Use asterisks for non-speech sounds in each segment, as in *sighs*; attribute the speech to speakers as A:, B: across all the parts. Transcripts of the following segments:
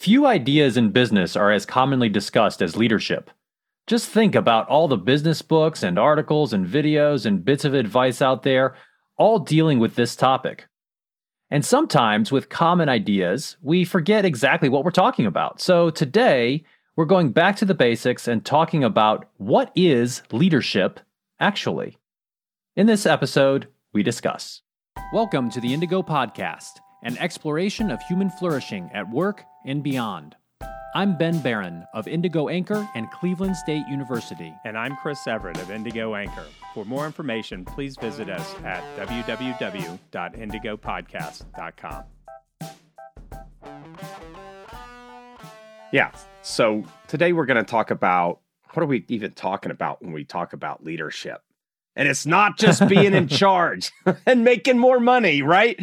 A: Few ideas in business are as commonly discussed as leadership. Just think about all the business books and articles and videos and bits of advice out there, all dealing with this topic. And sometimes, with common ideas, we forget exactly what we're talking about. So today, we're going back to the basics and talking about what is leadership actually. In this episode, we discuss. Welcome to the Indigo Podcast, an exploration of human flourishing at work and beyond. I'm Ben Baran of Indigo Anchor and Cleveland State University.
B: And I'm Chris Everett of Indigo Anchor. For more information, please visit us at www.indigopodcast.com. Yeah, so today we're going to talk about what are we even talking about when we talk about leadership? And it's not just being in *laughs* charge *laughs* and making more money, right?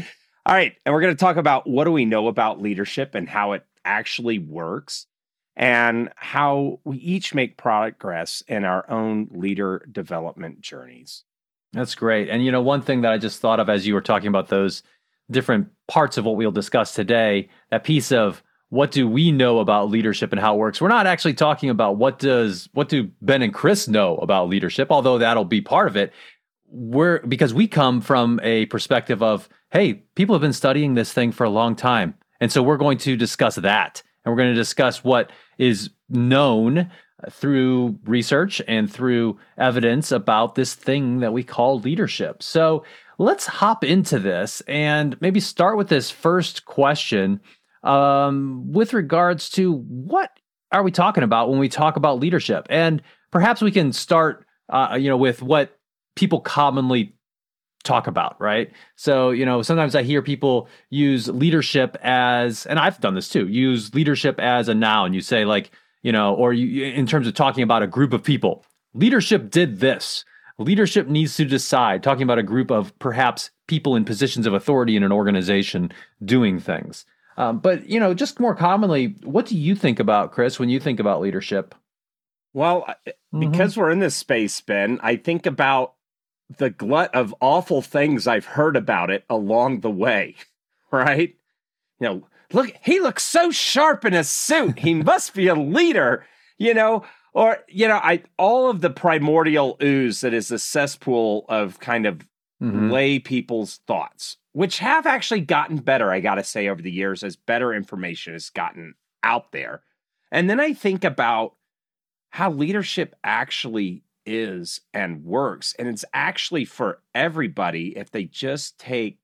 B: All right. And we're going to talk about what do we know about leadership and how it actually works and how we each make progress in our own leader development journeys.
A: That's great. And you know, one thing that I just thought of as you were talking about those different parts of what we'll discuss today, that piece of what do we know about leadership and how it works. We're not actually talking about what does what do Ben and Chris know about leadership, although that'll be part of it. We're because we come from a perspective of hey, people have been studying this thing for a long time. And so we're going to discuss that. And we're going to discuss what is known through research and through evidence about this thing that we call leadership. So let's hop into this and maybe start with this first question um, with regards to what are we talking about when we talk about leadership? And perhaps we can start, uh, you know, with what people commonly talk about, right? So, you know, sometimes I hear people use leadership as, and I've done this too, use leadership as a noun. You say, like, you know, or you, in terms of talking about a group of people, leadership did this. Leadership needs to decide, talking about a group of perhaps people in positions of authority in an organization doing things. Um, but, you know, just more commonly, what do you think about, Chris, when you think about leadership?
B: Well, mm-hmm. because we're in this space, Ben, I think about the glut of awful things I've heard about it along the way, *laughs* right? You know, look, he looks so sharp in a suit. He *laughs* must be a leader, you know, or, you know, I, all of the primordial ooze that is the cesspool of kind of mm-hmm. lay people's thoughts, which have actually gotten better, I got to say, over the years as better information has gotten out there. And then I think about how leadership actually is and works. And it's actually for everybody if they just take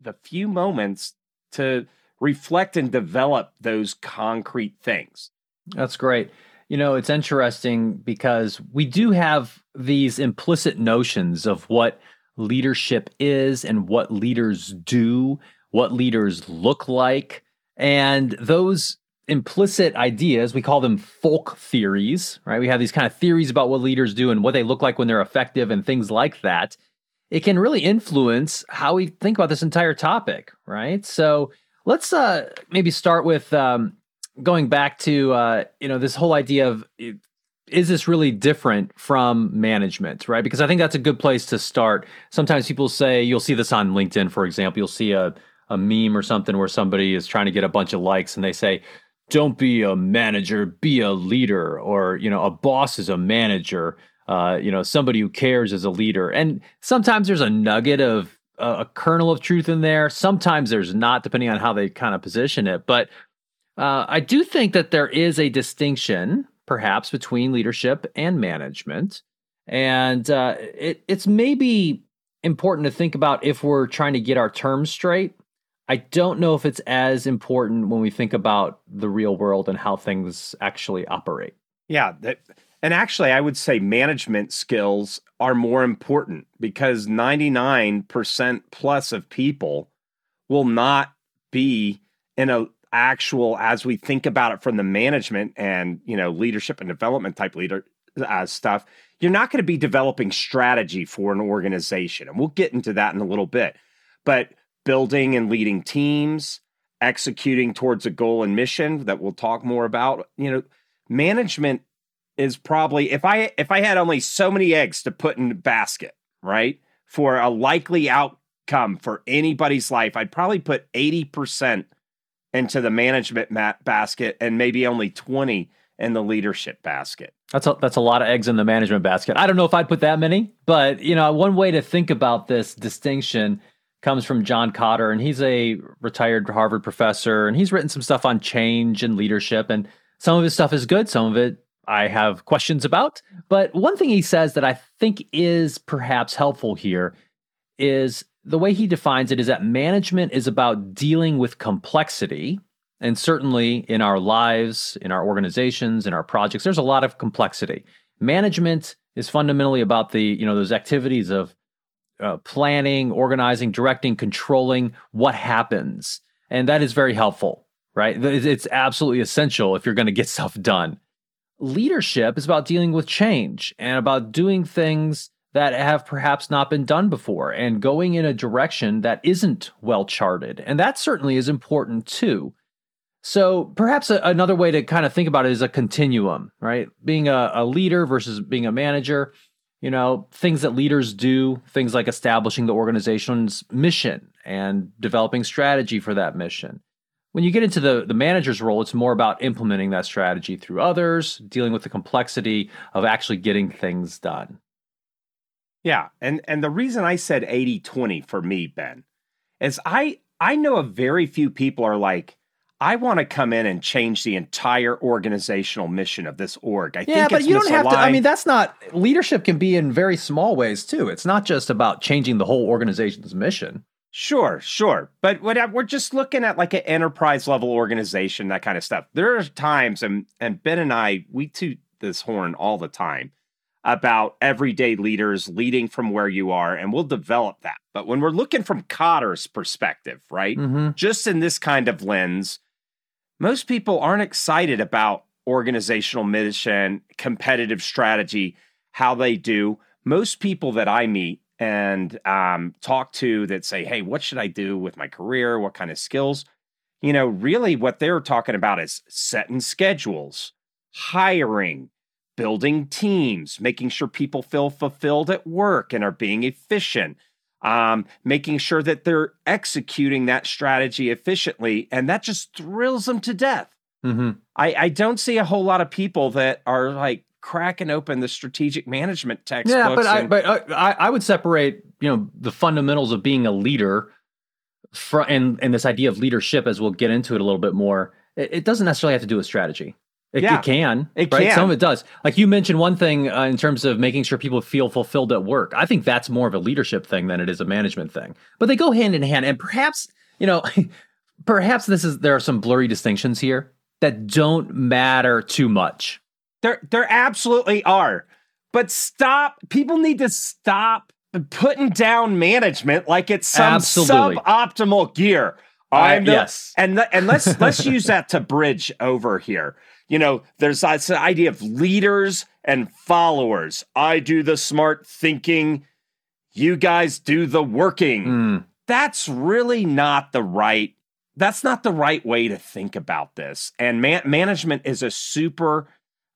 B: the few moments to reflect and develop those concrete things.
A: That's great. You know, it's interesting because we do have these implicit notions of what leadership is and what leaders do, what leaders look like. And those implicit ideas. We call them folk theories, right? We have these kind of theories about what leaders do and what they look like when they're effective and things like that. It can really influence how we think about this entire topic, right? So let's uh, maybe start with um, going back to uh, you know this whole idea of is this really different from management, right? Because I think that's a good place to start. Sometimes people say you'll see this on LinkedIn, for example. You'll see a a meme or something where somebody is trying to get a bunch of likes and they say don't be a manager, be a leader, or you know, a boss is a manager. Uh, you know, somebody who cares is a leader. And sometimes there's a nugget of uh, a kernel of truth in there. Sometimes there's not, depending on how they kind of position it. But uh, I do think that there is a distinction, perhaps, between leadership and management, and uh, it, it's maybe important to think about if we're trying to get our terms straight I don't know if it's as important when we think about the real world and how things actually operate.
B: Yeah. That, and actually, I would say management skills are more important because 99% plus of people will not be in a actual as we think about it from the management and you know leadership and development type leader uh, stuff you're not going to be developing strategy for an organization and we'll get into that in a little bit but building and leading teams, executing towards a goal and mission that we'll talk more about. You know, management is probably if I if I had only so many eggs to put in a basket, right? For a likely outcome for anybody's life, I'd probably put 80% into the management ma- basket and maybe only 20 in the leadership basket.
A: That's a, that's a lot of eggs in the management basket. I don't know if I'd put that many, but you know, one way to think about this distinction comes from John Kotter, and he's a retired Harvard professor, and he's written some stuff on change and leadership, and some of his stuff is good, some of it I have questions about. But one thing he says that I think is perhaps helpful here is the way he defines it is that management is about dealing with complexity. And certainly in our lives, in our organizations, in our projects, there's a lot of complexity. Management is fundamentally about the, you know, those activities of uh, planning, organizing, directing, controlling what happens. And that is very helpful, right? It's absolutely essential if you're going to get *laughs* stuff done. Leadership is about dealing with change and about doing things that have perhaps not been done before and going in a direction that isn't well charted. And that certainly is important too. So perhaps a, another way to kind of think about it is a continuum, right? Being a, a leader versus being a manager you know, things that leaders do, things like establishing the organization's mission and developing strategy for that mission. When you get into the, the manager's role, it's more about implementing that strategy through others, dealing with the complexity of actually getting things done.
B: Yeah. And and the reason I said 80-20 for me, Ben, is I I know a very few people are like, I want to come in and change the entire organizational mission of this org. I
A: yeah, but you don't have to. I mean, that's not leadership can be in very small ways too. It's not just about changing the whole organization's mission.
B: Sure, sure, but what, we're just looking at like an enterprise level organization, that kind of stuff. There are times, and and Ben and I, we toot this horn all the time about everyday leaders leading from where you are, and we'll develop that. But when we're looking from Kotter's perspective, right, mm-hmm. just in this kind of lens most people aren't excited about organizational mission, competitive strategy, how they do. Most people that I meet and um, talk to that say, hey, what should I do with my career? What kind of skills? You know, really what they're talking about is setting schedules, hiring, building teams, making sure people feel fulfilled at work and are being efficient um, making sure that they're executing that strategy efficiently. And that just thrills them to death. Mm-hmm. I, I don't see a whole lot of people that are like cracking open the strategic management textbooks.
A: Yeah, but
B: and,
A: I but uh, I, I would separate you know the fundamentals of being a leader from and and this idea of leadership as we'll get into it a little bit more. It, it doesn't necessarily have to do with strategy. It, yeah, it can. It right? can. Some of it does. Like you mentioned one thing uh, in terms of making sure people feel fulfilled at work. I think that's more of a leadership thing than it is a management thing. But they go hand in hand. And perhaps, you know, *laughs* perhaps this is there are some blurry distinctions here that don't matter too much.
B: There there absolutely are. But stop. People need to stop putting down management like it's some Absolutely. suboptimal gear.
A: I'm uh, yes.
B: And and let's *laughs* let's use that to bridge over here you know, there's this idea of leaders and followers. I do the smart thinking, you guys do the working. Mm. That's really not the right that's not the right way to think about this. And man- management is a super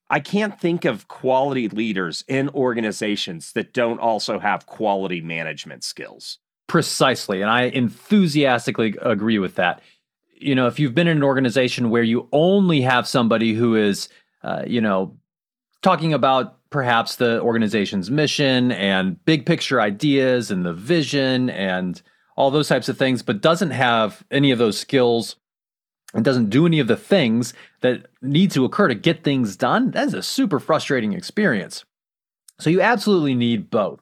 B: I can't think of quality leaders in organizations that don't also have quality management skills.
A: Precisely. And I enthusiastically agree with that you know, if you've been in an organization where you only have somebody who is, uh, you know, talking about perhaps the organization's mission and big picture ideas and the vision and all those types of things, but doesn't have any of those skills and doesn't do any of the things that need to occur to get things done, that is a super frustrating experience. So you absolutely need both.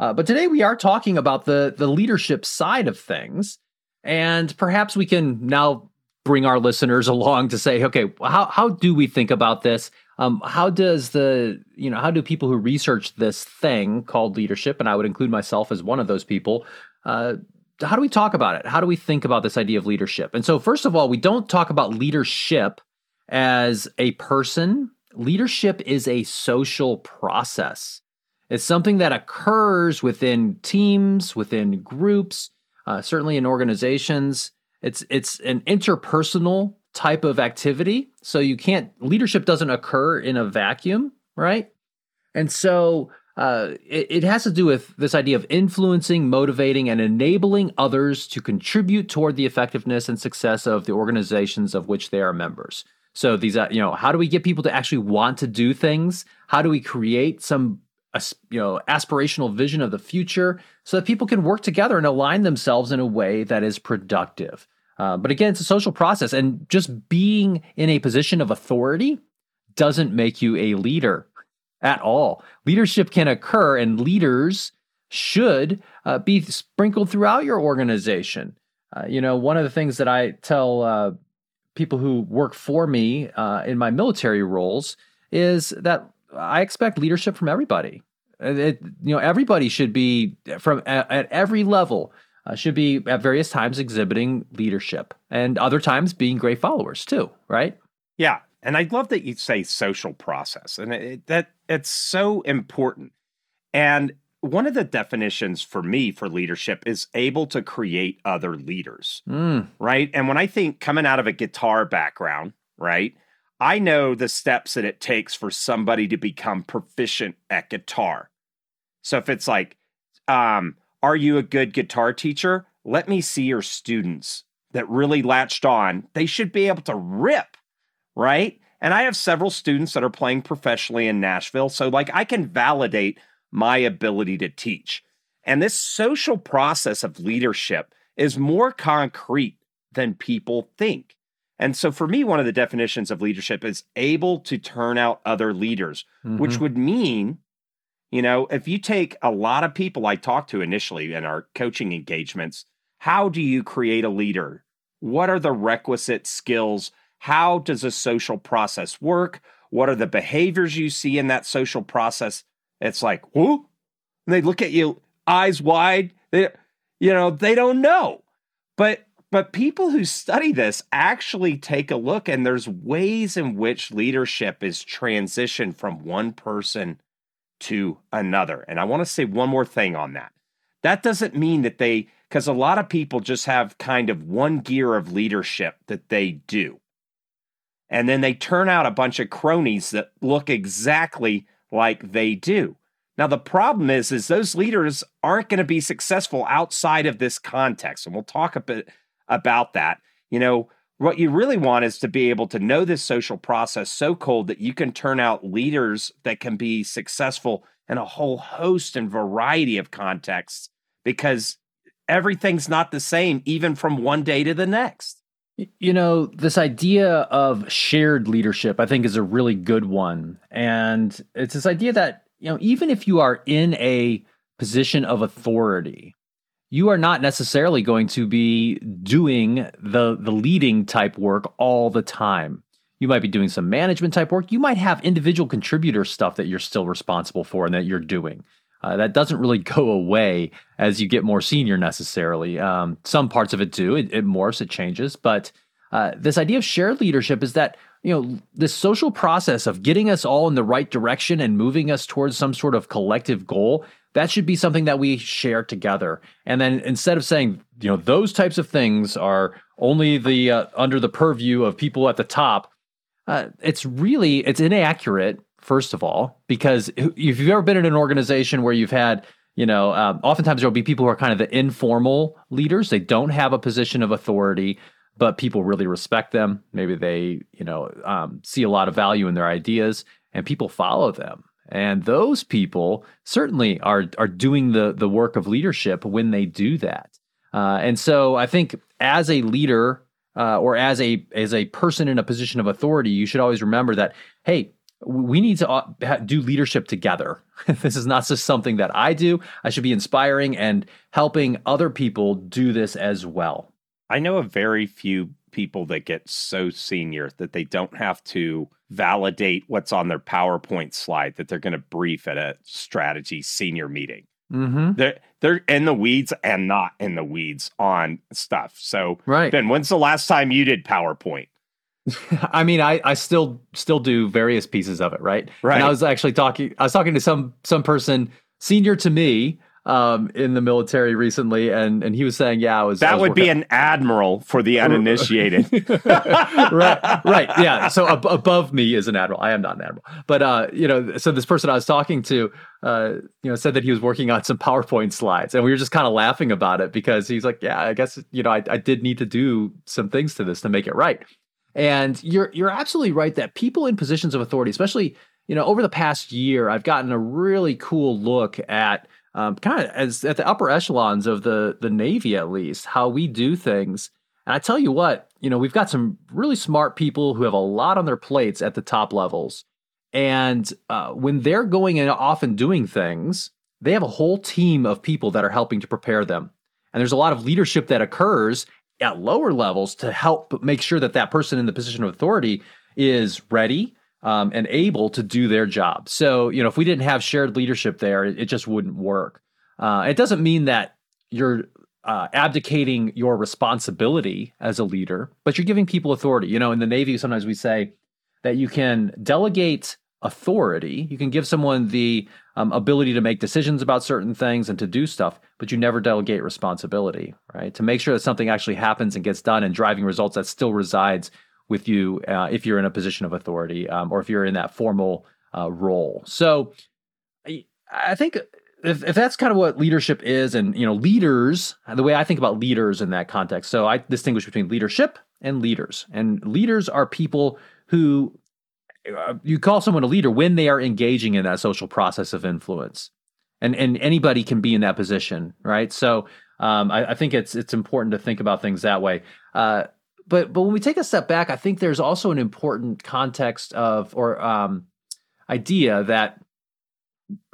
A: Uh, but today we are talking about the the leadership side of things. And perhaps we can now bring our listeners *laughs* along to say, okay, how, how do we think about this? Um, how does the, you know, how do people who research this thing called leadership, and I would include myself as one of those people, uh, how do we talk about it? How do we think about this idea of leadership? And so, first of all, we don't talk about leadership as a person. Leadership is a social process. It's something that occurs within teams, within groups, uh, certainly in organizations. It's it's an interpersonal type of activity, so you can't leadership doesn't occur in a vacuum, right? And so uh, it, it, has to do with this idea of influencing, motivating, and enabling others to contribute toward the effectiveness and success of the organizations of which they are members. So these, uh, you know, how do we get people to actually want to do things? How do we create some, you know, aspirational vision of the future so that people can work together and align themselves in a way that is productive? Uh, but again, it's a social process, and just being in a position of authority doesn't make you a leader at all. Leadership can occur, and leaders should uh, be sprinkled throughout your organization. Uh, you know, one of the things that I tell uh, people who work for me uh, in my military roles is that I expect leadership from everybody. It, you know, everybody should be from at, at every level uh, should be at various times exhibiting leadership, and other times being great followers too. Right?
B: Yeah, and I love that you say social process, and it, that it's so important. And one of the definitions for me for leadership is able to create other leaders, mm. right? And when I think coming out of a guitar background, right, I know the steps that it takes for somebody to become proficient at guitar. So if it's like, um, are you a good guitar teacher? Let me see your students that really latched on. They should be able to rip right? And I have several students that are playing professionally in Nashville. So, like, I can validate my ability to teach. And this social process of leadership is more concrete than people think. And so, for me, one of the definitions of leadership is able to turn out other leaders, mm-hmm. which would mean, you know, if you take a lot of people I talked to initially in our coaching engagements, how do you create a leader? What are the requisite skills how does a social process work? What are the behaviors you see in that social process? It's like, whoo, and they look at you eyes wide. They, you know, they don't know. But but people who study this actually take a look, and there's ways in which leadership is transitioned from one person to another. And I want to say one more thing on that. That doesn't mean that they, because a lot of people just have kind of one gear of leadership that they do and then they turn out a bunch of cronies that look exactly like they do. Now the problem is is those leaders aren't going to be successful outside of this context and we'll talk a bit about that. You know, what you really want is to be able to know this social process so cold that you can turn out leaders that can be successful in a whole host and variety of contexts because everything's not the same even from one day to the next.
A: You know, this idea of shared leadership, I think, is a really good one. And it's this idea that, you know, even if you are in a position of authority, you are not necessarily going to be doing the, the leading type work all the time. You might be doing some management type work. You might have individual contributor stuff that you're still responsible for and that you're doing. Uh, that doesn't really *laughs* go away as you get more senior necessarily. Um, some parts of it do. It, it morphs, it changes. But uh, this idea of shared leadership is that you know this social process of getting us all in the right direction and moving us towards some sort of collective goal. That should be something that we share together. And then instead of saying, you know, those types of things are only the uh, under the purview of people at the top, uh, it's really it's inaccurate first of all, because if you've ever been in an organization where you've had, you know, um, oftentimes there'll be people who are kind of the informal leaders. They don't have a position of authority, but people really respect them. Maybe they, you know, um, see a lot of value in their ideas, and people follow them. And those people certainly are are doing the the work of leadership when they do that. Uh, and so I think as a leader uh, or as a as a person in a position of authority, you should always remember that hey, we need to uh, do leadership together. *laughs* this is not just something that I do. I should be inspiring and helping other people do this as well.
B: I know of very few people that get so senior that they don't have to validate what's on their PowerPoint slide that they're going to brief at a strategy senior meeting. Mm-hmm. They're they're in the weeds and not in the weeds on stuff. So, right. Ben, when's the last time you did PowerPoint? *laughs*
A: I mean, I, I still still do various pieces of it, right? Right. And I was actually talking. I was talking to some some person senior to me um, in the military recently, and and he was saying, yeah, I was.
B: That
A: I was
B: would be an admiral for the uninitiated. *laughs* *laughs*
A: right, right, yeah. So ab- above me is an admiral. I am not an admiral, but uh, you know, so this person I was talking to, uh, you know, said that he was working on some PowerPoint slides, and we were just kind of laughing about it because he's like, yeah, I guess you know, I, I did need to do some things to this to make it right. And you're you're absolutely right that people in positions of authority, especially you know, over the past year, I've gotten a really cool look at um, kind of as at the upper echelons of the the Navy, at least, how we do things. And I tell you what, you know, we've got some really smart people who have a lot on their plates at the top levels. And uh, when they're going and off and doing things, they have a whole team of people that are helping to prepare them. And there's a lot of leadership that occurs at lower levels to help make sure that that person in the position of authority is ready um, and able to do their job. So, you know, if we didn't have shared leadership there, it, it just wouldn't work. Uh, it doesn't mean that you're uh, abdicating your responsibility as a leader, but you're giving people authority. You know, in the Navy, sometimes we say that you can delegate authority. You can give someone the um, ability to make decisions about certain things and to do stuff, but you never delegate responsibility, right? To make sure that something actually happens and gets done and driving results that still resides with you uh, if you're in a position of authority um, or if you're in that formal uh, role. So I think if, if that's kind of what leadership is, and you know, leaders, the way I think about leaders in that context. So I distinguish between leadership and leaders, and leaders are people who uh, you call someone a leader when they are engaging in that social process of influence, and and anybody can be in that position, right? So um, I, I, think it's it's important to think about things that way. Uh, but but when we take a step back, I think there's also an important context of or um, idea that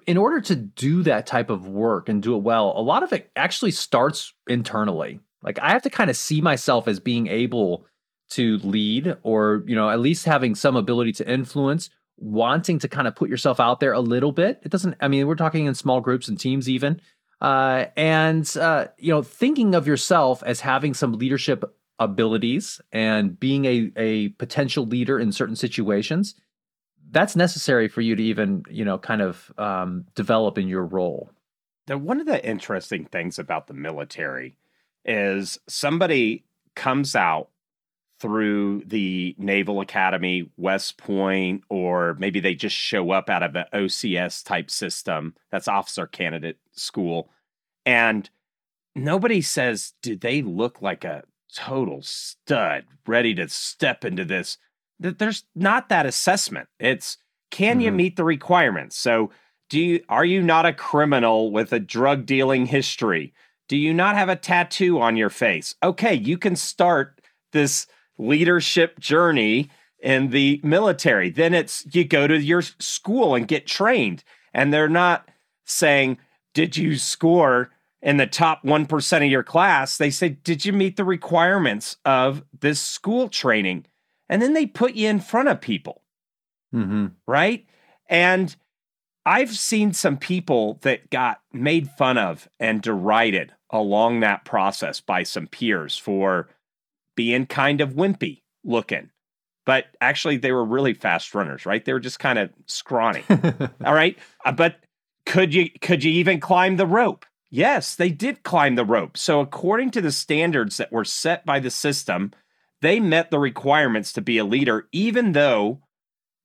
A: in order to do that type of work and do it well, a lot of it actually starts internally. Like I have to kind of see myself as being able to lead or you know at least having some ability to influence wanting to kind of put yourself out there a little bit it doesn't i mean we're talking in small groups and teams even uh, and uh, you know thinking of yourself as having some leadership abilities and being a, a potential leader in certain situations that's necessary for you to even you know kind of um, develop in your role.
B: Now one of the interesting things about the military is somebody comes out through the naval academy west point or maybe they just show up out of an ocs type system that's officer candidate school and nobody says do they look like a total stud, ready to step into this. There's not that assessment. It's can mm-hmm. you meet the requirements? So, do you are you not a criminal with a drug dealing history? Do you not have a tattoo on your face? Okay, you can start this leadership journey in the military. Then it's you go to your school and get trained. And they're not saying, Did you score in the top 1% of your class, they say, Did you meet the requirements of this school training? And then they put you in front of people. Mm-hmm. Right. And I've seen some people that got made fun of and derided along that process by some peers for being kind of wimpy looking. But actually, they were really fast runners, right? They were just kind of scrawny. *laughs* All right. Uh, but could you could you even climb the rope? Yes, they did climb the rope. So, according to the standards that were set by the system, they met the requirements to be a leader, even though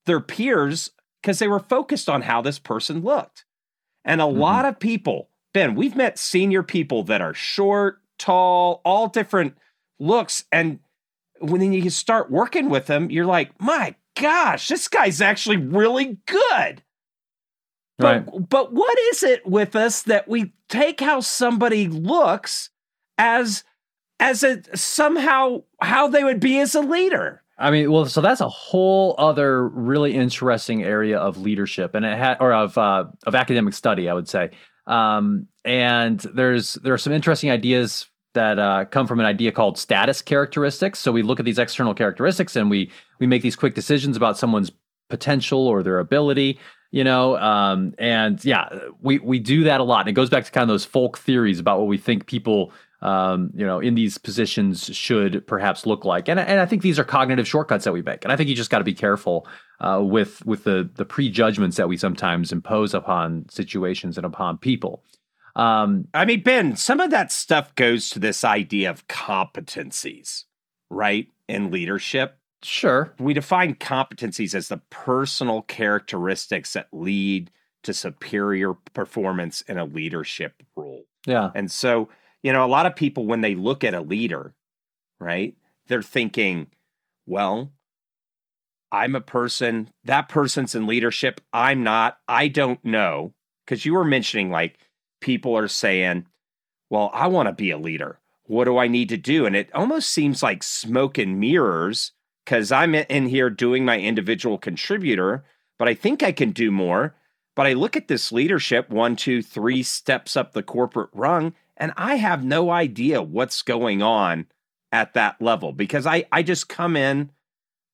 B: their peers, because they were focused on how this person looked. And a mm-hmm. lot of people, Ben, we've met senior people that are short, tall, all different looks. And when you start working with them, you're like, my gosh, this guy's actually really good. Right. But, but what is it with us that we take how somebody looks as as a somehow how they would be as a leader?
A: I mean, well, so that's a whole other really interesting area of leadership, and it had or of uh, of academic study, I would say. Um, and there's there are some interesting ideas that uh, come from an idea called status characteristics. So we look at these external characteristics and we we make these quick decisions about someone's potential or their ability you know um, and yeah we we do that a lot and it goes back to kind of those folk theories about what we think people um, you know in these positions should perhaps look like and, and i think these are cognitive shortcuts that we make and i think you just got to be careful uh, with with the the prejudgments that we sometimes impose upon situations and upon people Um,
B: I mean, Ben, some of that stuff goes to this idea of competencies, right? In leadership.
A: Sure.
B: We define competencies as the personal characteristics that lead to superior performance in a leadership role.
A: Yeah.
B: And so, you know, a lot of people, when they look at a leader, right, they're thinking, well, I'm a person, that person's in leadership. I'm not. I don't know. Because you were mentioning like people are saying, well, I want to be a leader. What do I need to do? And it almost seems like smoke and mirrors because I'm in here doing my individual contributor, but I think I can do more. But I look at this leadership one, two, three steps up the corporate rung, and I have no idea what's going on at that level because I, I just come in,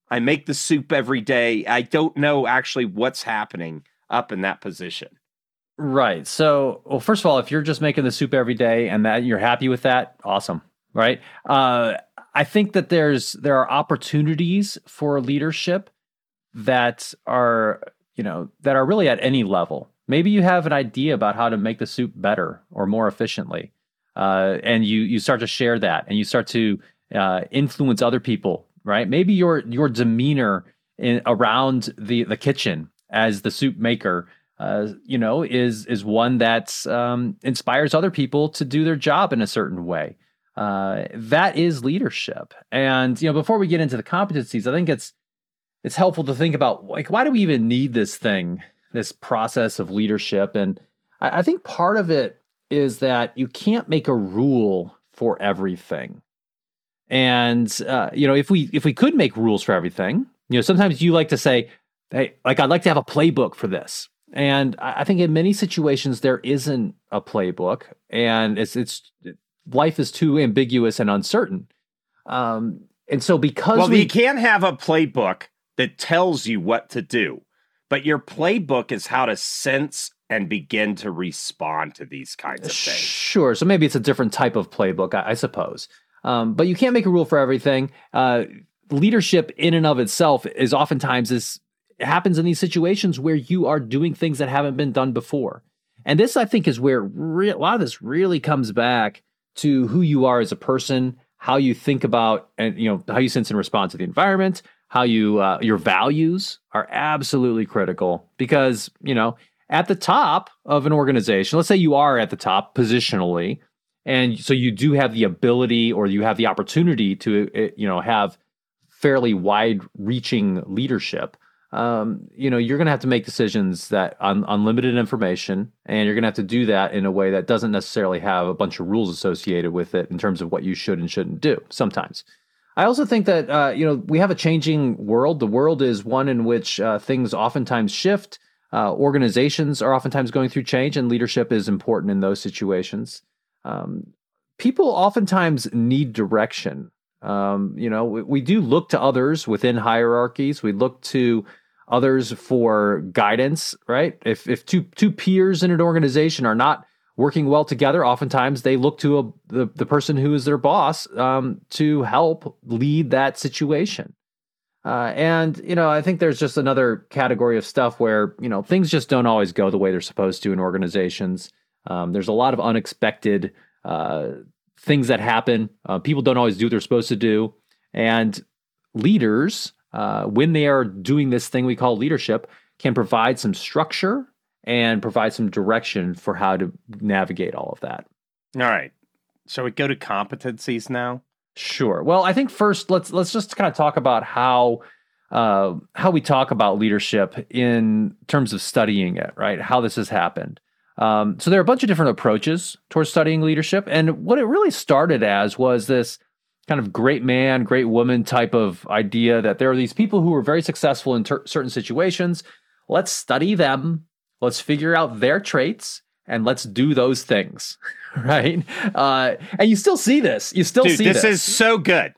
B: I make the soup every day. I don't know actually what's happening up in that position.
A: Right. So, well, first of all, if you're just making the soup every day and that you're happy with that, awesome. Right. Uh, I think that there's there are opportunities for leadership that are you know that are really at any level. Maybe you have an idea about how to make the soup better or more efficiently, uh, and you you start to share that and you start to uh, influence other people. Right? Maybe your your demeanor in, around the the kitchen as the soup maker uh, you know, is is one that um, inspires other people to do their job in a certain way. Uh, that is leadership. And you know, before we get into the competencies, I think it's it's helpful to think about like why do we even need this thing, this process of leadership? And I, I think part of it is that you can't make a rule for everything. And uh, you know, if we if we could make rules for everything, you know, sometimes you like to say, "Hey, like I'd like to have a playbook for this." And I think in many situations there isn't a playbook, and it's it's life is too ambiguous and uncertain. Um, and so because
B: well,
A: we
B: can't have a playbook that tells you what to do, but your playbook is how to sense and begin to respond to these kinds of things.
A: Sure. So maybe it's a different type of playbook, I, I suppose. Um, but you can't make a rule for everything. Uh, leadership in and of itself is oftentimes this happens in these situations where you are doing things that haven't been done before. And this, I think, is where re- a lot of this really comes back to who you are as a person, how you think about, and you know how you sense and respond to the environment, how you uh, your values are absolutely critical because you know at the top of an organization, let's say you are at the top positionally, and so you do have the ability or you have the opportunity to eh, you know have fairly wide-reaching leadership um, you know, you're going to have to make decisions that on unlimited information, and you're going to have to do that in a way that doesn't necessarily have a bunch of rules associated with it in terms of what you should and shouldn't do. Sometimes, I also think that uh, you know we have a changing world. The world is one in which uh, things oftentimes shift. Uh, organizations are oftentimes going through change, and leadership is important in those situations. Um, people oftentimes need direction. Um, you know, we, we, do look to others within hierarchies. We look to others for guidance, right? If if two two peers in an organization are not working well together, oftentimes they look to a, the the person who is their boss um, to help lead that situation. Uh, and you know, I think there's just another category of stuff where you know things just don't always go the way they're supposed to in organizations. Um, there's a lot of unexpected uh, things that happen. Uh, people don't always do what they're supposed to do, and leaders uh, when they are doing this thing we call leadership, can provide some structure and provide some direction for how to navigate all of that.
B: All right. So we go to competencies now.
A: Sure. Well, I think first let's let's just kind of talk about how uh, how we talk about leadership in terms of studying it, right? How this has happened. Um, so there are a bunch of different approaches towards studying leadership, and what it really started as was this kind of great man, great woman type of idea that there are these people who are very successful in ter- certain situations. Let's study them. Let's figure out their traits and let's do those things. *laughs* right. Uh, and you still see this. You still
B: Dude,
A: see
B: this.
A: This
B: is so good.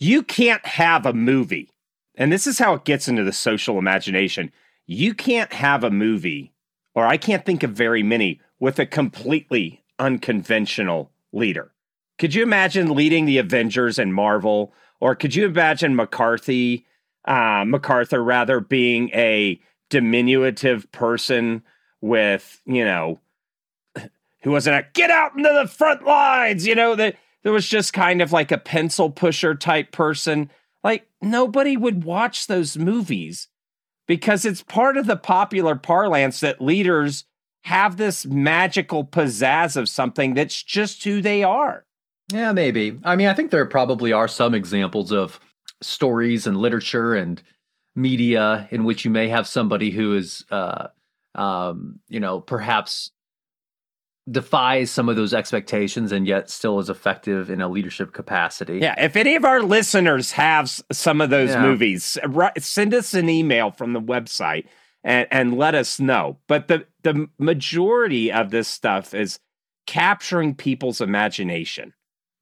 B: You can't have a movie, and this is how it gets into the social imagination. You can't have a movie, or I can't think of very many, with a completely unconventional leader. Could you imagine leading the Avengers and Marvel, or could you imagine McCarthy, uh, MacArthur rather, being a diminutive person with you know *sighs* who wasn't a get out into the front lines, you know, that there was just kind of like a pencil pusher type person. Like nobody would watch those movies because it's part of the popular parlance that leaders have this magical pizzazz of something that's just who they are.
A: Yeah, maybe. I mean, I think there probably are some examples of stories and literature and media in which you may have somebody who is, uh, um, you know, perhaps defies some of those expectations and yet still is effective in a leadership capacity.
B: Yeah, if any of our listeners have some of those yeah. movies, send us an email from the website and and let us know. But the the majority of this stuff is capturing people's imagination,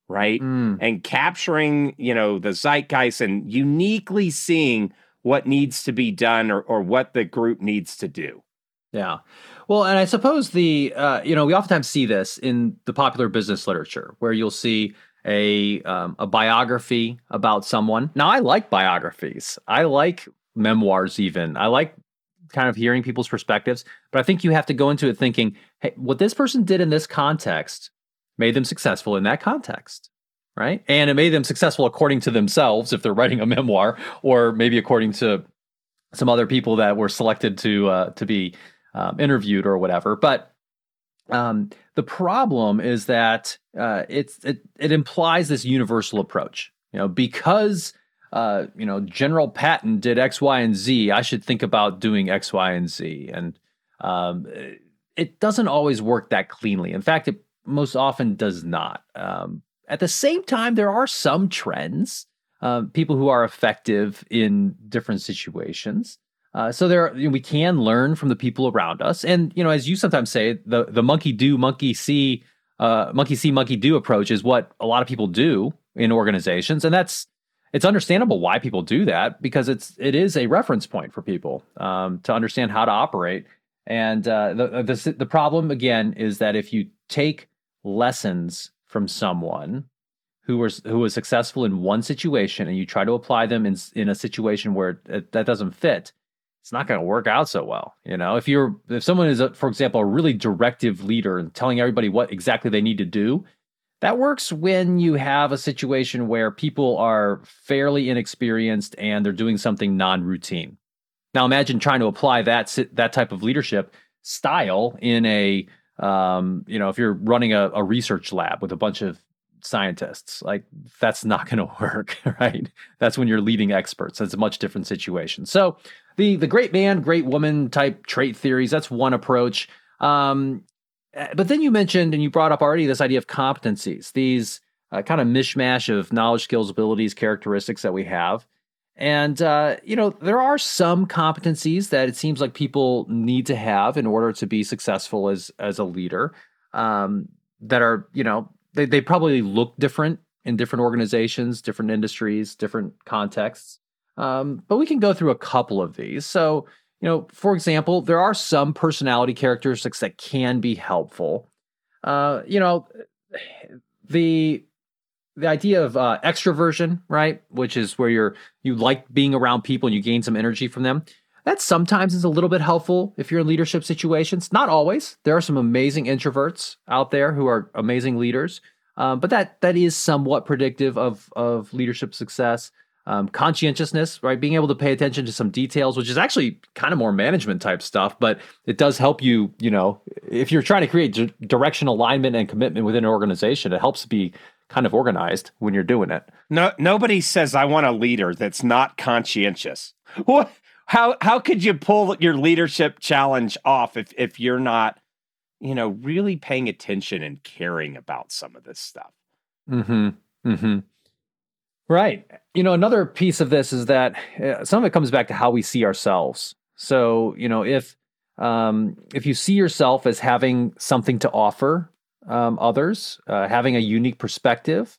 B: right? Mm. And capturing, you know, the zeitgeist and uniquely seeing what needs to be done or, or what the group needs to do.
A: Yeah. Well, and I suppose the uh, you know we oftentimes see this in the popular business literature where you'll see a um, a biography about someone. Now, I like biographies. I like memoirs. Even I like kind of hearing people's perspectives. But I think you have to go into it thinking, hey, what this person did in this context made them successful in that context. Right. And it made them successful according to themselves if they're writing a memoir, or maybe according to some other people that were selected to uh, to be um, interviewed or whatever. But um, the problem is that uh, it's it, it implies this universal approach. You know, because uh, you know General Patton did X, Y, and Z, I should think about doing X, Y, and Z, and um, it doesn't always work that cleanly. In fact, it most often does not. Um, at the same time, there are some trends. Uh, people who are effective in different situations. Uh, so there, you know, we can learn from the people around us, and you know, as you sometimes say, the the monkey do, monkey see, uh, monkey see, monkey do approach is what a lot of people do in organizations, and that's it's understandable why people do that because it's it is a reference point for people um, to understand how to operate. And uh, the, the the problem again is that if you take lessons from someone who was who was successful in one situation and you try to apply them in in a situation where it, that doesn't fit it's not going to work out so well. You know, if you're if someone is, a, for example, a really directive leader and telling everybody what exactly they need to do, that works when you have a situation where people are fairly inexperienced and they're doing something non-routine. Now, imagine trying to apply that that type of leadership style in a um, you know, if you're running a, a research lab with a bunch of scientists. Like that's not *laughs* going to work, *laughs* right? That's when you're leading experts. That's a much different situation. So the the great man, great woman type trait theories. That's one approach. Um, eh, but then you mentioned and you brought up already this idea of competencies. These uh, kind of mishmash of knowledge, skills, abilities, characteristics that we have. And uh, you know, there are some competencies that it seems like people need to have in order to be successful as as a leader. Um, that are you know they, they probably look different in different organizations, different industries, different contexts. Um, but we can go through a couple of these. So, you know, for example, there are some personality characteristics that can be helpful. Uh, you know, the the idea of uh, extroversion, right, which is where you're you like being around people and you gain some energy from them. That sometimes is a little bit helpful if you're in leadership situations. Not always. There are some amazing introverts out there who are amazing leaders, um, but that that is somewhat predictive of of leadership success. Um, conscientiousness, right? Being able to pay attention to some details, which is actually kind of more management type stuff, but it does help you. You know, if you're trying to create d- direction alignment and commitment within an organization, it helps be kind of organized when you're doing it.
B: No, nobody says I want a leader that's not conscientious. What? how how could you pull your leadership challenge off if if you're not you know really paying attention and caring about some of this stuff
A: hmm hmm right you know another piece of this is that uh, some of it comes back to how we see ourselves so you know if um, if you see yourself as having something to offer um, others uh, having a unique perspective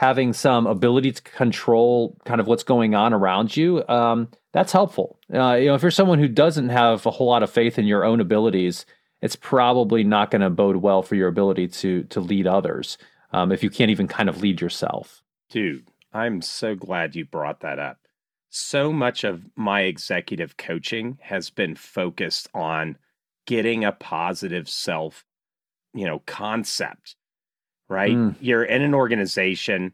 A: having some ability to control kind of what's going on around you, um, that's helpful. Uh, you know, if you're someone who doesn't have a whole lot of faith in your own abilities, it's probably not going to bode well for your ability to to lead others um, if you can't even kind of lead yourself.
B: Dude, I'm so glad you brought that up. So much of my executive coaching has been focused on getting a positive self you know, concept, right? Mm. You're in an organization.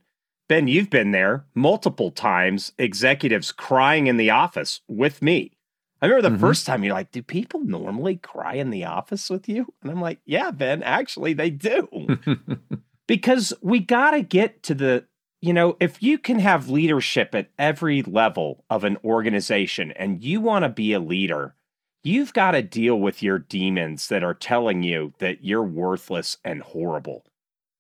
B: Ben, you've been there multiple times, executives crying in the office with me. I remember the mm-hmm. first time you're like, do people normally cry in the office with you? And I'm like, yeah, Ben, actually they do. *laughs* because we got to get to the, you know, if you can have leadership at every level of an organization and you want to be a leader, you've got to deal with your demons that are telling you that you're worthless and horrible.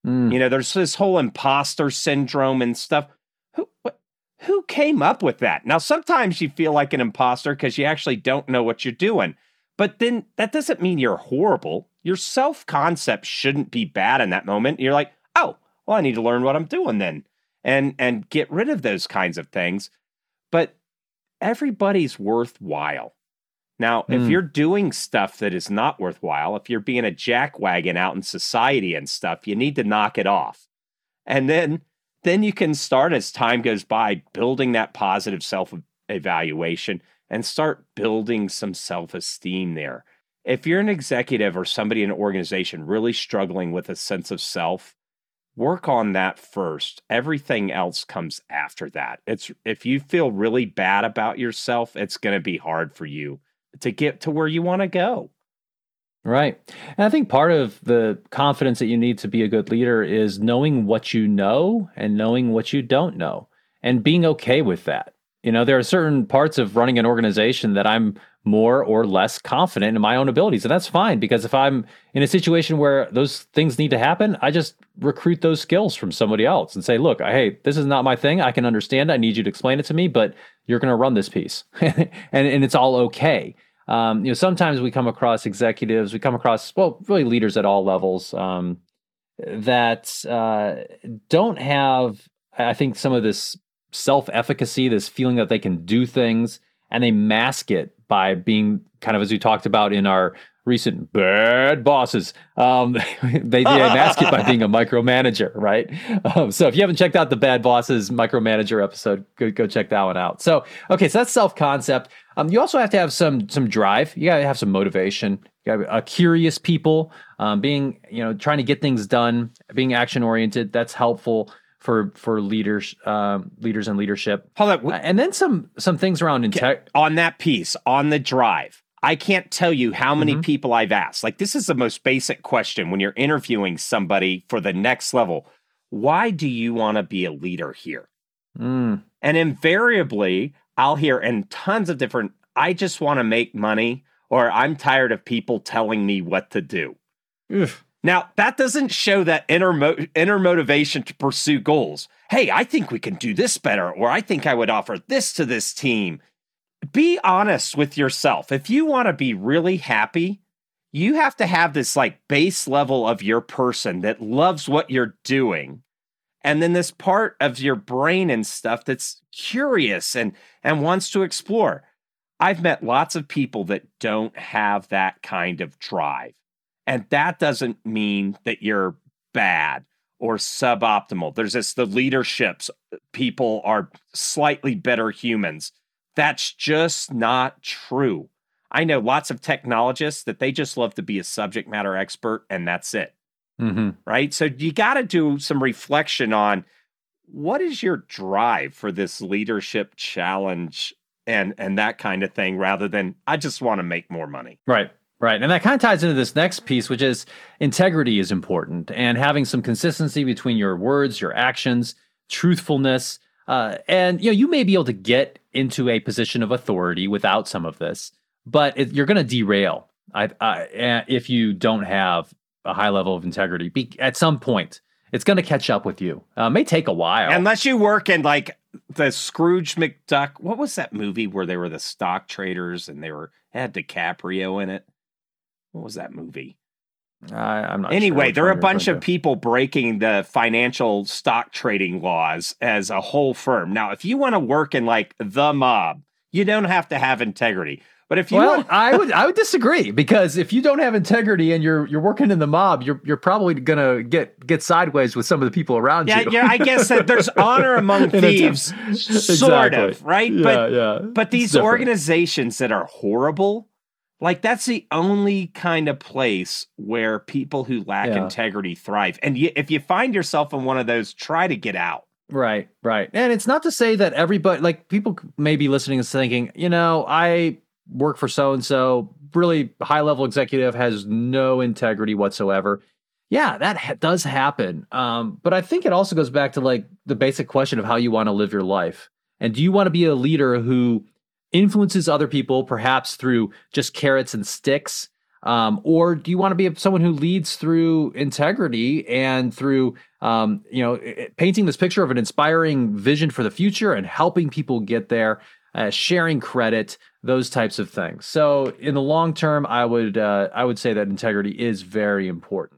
B: Mm. You know, there's this whole imposter syndrome and stuff. Who, who came up with that? Now, sometimes you feel like an imposter because you actually don't know what you're doing. But then that doesn't mean you're horrible. Your self concept shouldn't be bad in that moment. You're like, oh, well, I need to learn what I'm doing then and and get rid of those kinds of things. But everybody's worthwhile. Now, mm. if hmm. you're doing stuff that is not worthwhile, if you're being a jackwagon out in society and stuff, you need to knock it off. And then then you can start as time goes by building that positive self evaluation and start building some self esteem there. If you're an executive or somebody in an organization really struggling with a sense of self, work on that first. Everything else comes after that. It's if you feel really bad about yourself, it's going to be hard for you to get to where you want to go.
A: Right. And I think part of the confidence that you need to be a good leader is knowing what you know and knowing what you don't know and being okay with that. You know, there are certain parts of running an organization that I'm more or less confident in my own abilities. And that's fine because if I'm in a situation where those things need to happen, I just recruit those skills from somebody else and say, look, hey, this is not my thing. I can understand. I need you to explain it to me, but you're going to run this piece. *laughs* and, and it's all okay. Um, you know, sometimes we come across executives, we come across, well, really leaders at all levels um, that uh, don't have, I think, some of this self efficacy, this feeling that they can do things, and they mask it by being kind of, as we talked about in our recent bad bosses. Um, *laughs* they, they mask it by being a micromanager, right? Um, so if you haven't checked out the bad bosses micromanager episode, go, go check that one out. So, okay, so that's self concept. Um, you also have to have some some drive. You got to have some motivation. You gotta a curious people, um, being you know trying to get things done, being action oriented. That's helpful for for leaders um, leaders and leadership.
B: Hold on,
A: uh, and then some some things around
B: integ- on that piece on the drive. I can't tell you how many mm-hmm. people I've asked. Like this is the most basic question when you're interviewing somebody for the next level. Why do you want to be a leader here? Mm. And invariably, I'll hear in tons of different, I just want to make money or I'm tired of people telling me what to do. Oof. Now, that doesn't show that inner, mo- inner motivation to pursue goals. Hey, I think we can do this better, or I think I would offer this to this team. Be honest with yourself. If you want to be really happy, you have to have this like base level of your person that loves what you're doing. And then this part of your brain and stuff that's curious and and wants to explore. I've met lots of people that don't have that kind of drive. And that doesn't mean that you're bad or suboptimal. There's this the leaderships people are slightly better humans that's just not true i know lots of technologists that they just love to be a subject matter expert and that's it Mm-hmm. Right. So you got to do some reflection on what is your drive for this leadership challenge and and that kind of thing rather than I just want to make more money.
A: Right. Right. And that kind of ties into this next piece, which is integrity is important and having some consistency between your words, your actions, truthfulness. Uh, and you know, you may be able to get into a position of authority without some of this, but it, you're going to derail I, I, if you don't have a high level of integrity. Be, at some point, it's going to catch up with you. Uh, may take a while,
B: unless you work in like the Scrooge McDuck. What was that movie where they were the stock traders and they were had DiCaprio in it? What was that movie?
A: I, am not.
B: Anyway,
A: sure
B: there are a bunch of people breaking the financial stock trading laws as a whole firm. Now, if you want to work in like the mob, you don't have to have integrity. But if you
A: well, want- I would *laughs* I would disagree because if you don't have integrity and you're you're working in the mob, you're you're probably gonna get get sideways with some of the people around
B: yeah,
A: you.
B: Yeah, I guess that there's *laughs* honor among thieves, sort exactly. of, right?
A: Yeah,
B: but
A: yeah.
B: but these organizations that are horrible, Like that's the only kind of place where people who lack yeah. integrity thrive. And y- if you find yourself in one of those, try to get out.
A: Right, right. And it's not to say that everybody, like people may be listening and thinking, you know, I work for so and so, really high level executive has no integrity whatsoever. Yeah, that ha- does happen. Um, but I think it also goes back to like the basic question of how you want to live your life. And do you want to be a leader who influences other people, perhaps through just carrots and sticks? Um, or do you want to be someone who leads through integrity and through, um, you know, painting this picture of an inspiring vision for the future and helping people get there, uh, sharing credit, those types of things. So, in the long term, I would uh, I would say that integrity is very important.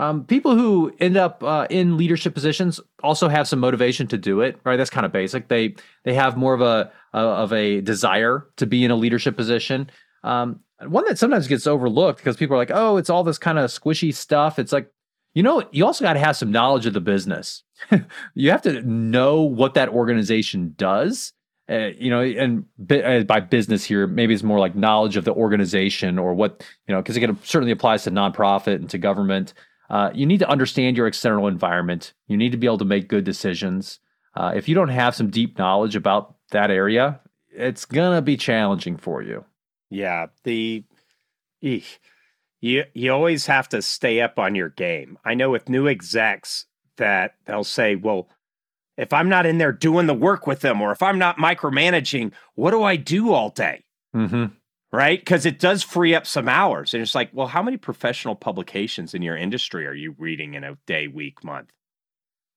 A: Um, people who end up uh, in leadership positions also have some motivation to do it, right? That's kind of basic. They they have more of a of a desire to be in a leadership position. Um, one that sometimes gets overlooked because people are like, "Oh, it's all this kind of squishy stuff." It's like, you know, you also got to have some knowledge of the business. *laughs* you have to know what that organization does. Uh, you know, and uh, by business here, maybe it's more like knowledge of the organization or what you know, because it certainly applies to nonprofit and to government. Uh, you need to understand your external environment. You need to be able to make good decisions. Uh, if you don't have some deep knowledge about that area, it's gonna be challenging for you.
B: Yeah, the you you always have to stay up on your game. I know with new execs that they'll say, "Well, if I'm not in there doing the work with them, or if I'm not micromanaging, what do I do all day?"
A: Mm-hmm
B: right? Because it does free up some hours. And it's like, well, how many professional publications in your industry are you reading in a day, week, month?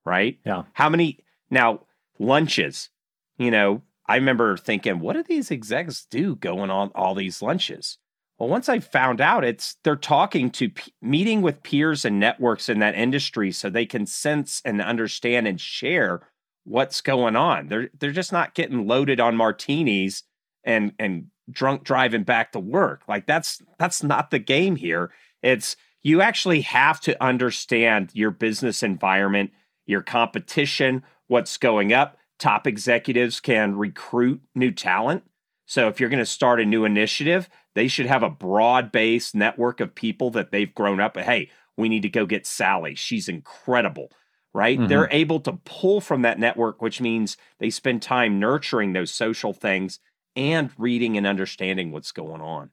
B: Right?
A: Yeah.
B: How many now lunches? You know, I remember thinking, what do these execs do going on all these lunches? Well, once I found out, it's they're talking to meeting with peers and networks in that industry so they can sense and understand and share what's going on. They're they're just not getting loaded on martinis and and drunk driving back to work. Like that's that's not the game here. It's you actually have to understand your business environment, your competition, what's going up. Top executives can recruit new talent. So if you're going to start a new initiative, they should have a broad-based network of people that they've grown up. Hey, we need to go get Sally. She's incredible right? Mm-hmm. They're able to pull from that network, which means they spend time nurturing those social things and reading and understanding what's going on.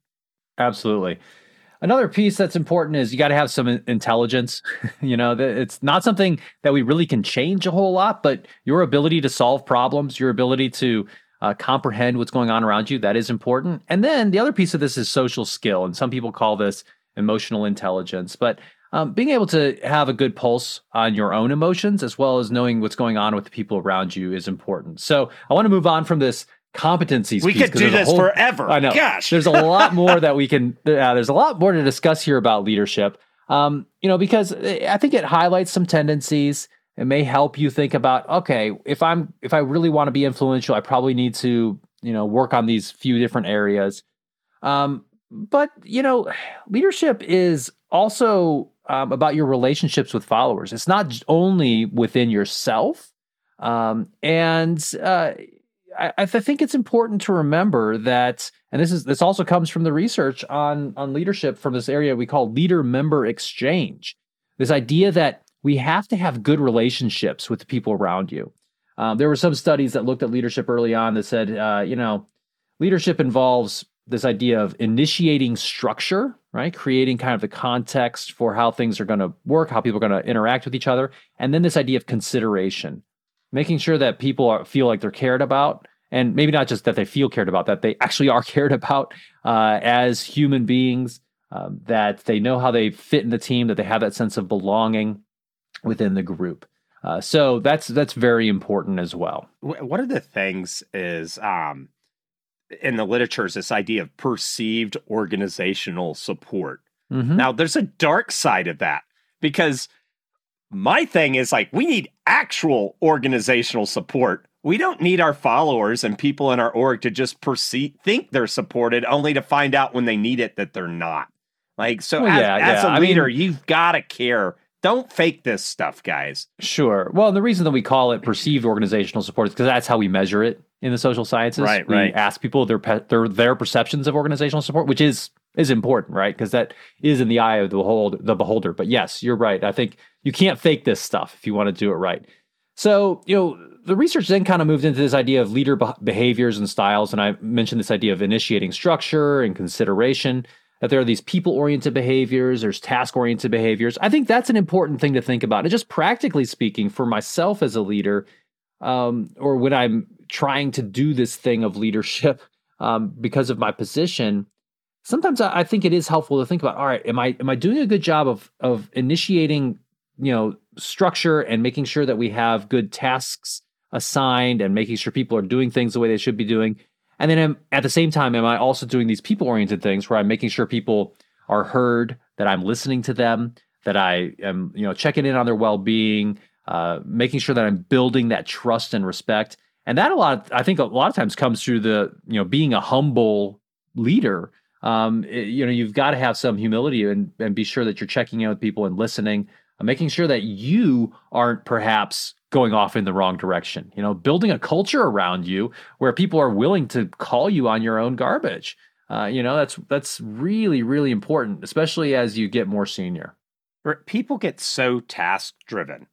A: Absolutely. Another piece that's important is you got to have some intelligence. *laughs* you know, it's not something that we really can change a whole lot, but your ability to solve problems, your ability to uh, comprehend what's going on around you, that is important. And then the other piece of this is social skill. And some people call this emotional intelligence. But um, being able to have a good pulse on your own emotions as well as knowing what's going on with the people around you is important. So I want to move on from this competencies.
B: We could do this whole, forever.
A: I know.
B: Gosh,
A: there's a lot more that we can. *laughs* Uh, there's a lot more to discuss here about leadership. Um, you know, because I think it highlights some tendencies. It may help you think about, okay, if I'm if I really want to be influential, I probably need to you know work on these few different areas. Um, but you know, leadership is also um, about your relationships with followers. It's not only within yourself. Um, and uh, I, I think it's important to remember that, and this is this also comes from the research on on leadership from this area we call leader member exchange. This idea that we have to have good relationships with the people around you. Um, there were some studies that looked at leadership early on that said, uh, you know, leadership involves this idea of initiating structure, right? Creating kind of the context for how things are going to work, how people are going to interact with each other, and then this idea of consideration, making sure that people are, feel like they're cared about and maybe not just that they feel cared about that they actually are *laughs* cared about uh, as human beings um, that they know how they fit in the team that they have that sense of belonging within the group. Uh, so that's that's very important as well.
B: One of the things is um, in the literature is this idea of perceived organizational support. Mm-hmm. now there's a dark side of that because my thing is like, we need actual organizational support. We don't need our followers and people in our org to just perceive, think they're supported, only to find out when they need it that they're not. Like, so well, as, yeah, as yeah. a leader, I mean, you've got to care. Don't fake this stuff, guys.
A: Sure. Well, the reason that we call it perceived organizational support is because that's how we measure it. in the social sciences.
B: Right,
A: we
B: right.
A: ask people their their their perceptions of organizational support, which is is important, right? Because that is in the eye of the behold the beholder. But yes, you're right. I think you can't fake this stuff if you want to do it right. So you know the research then kind of moved into this idea of leader behaviors and styles, and I mentioned this idea of initiating structure and consideration. That there are these people oriented behaviors, there's task oriented behaviors. I think that's an important thing to think about. And just practically speaking, for myself as a leader, um, or when I'm trying to do this thing of leadership *laughs* um, because of my position, sometimes I, think it is helpful to think about. All right, am I am I doing a good job of of initiating you know structure and making sure that we have good tasks assigned and making sure people are doing things the way they should be doing. And then at the same time, am I also doing these people oriented things where I'm making sure people are heard, that I'm listening to them, that I am you know checking in on their well being, uh, making sure that I'm building that trust and respect. And that a lot, of, I think, a lot of times comes through the you know being a humble leader. Um, it, you know, you've got to have some humility and and be sure that you're checking in with people and listening, uh, making sure that you aren't perhaps going off in the wrong direction. You know, building a culture around you where people are willing to call you on your own garbage. Uh, you know, that's that's really really important, especially as you get more senior.
B: People get so task driven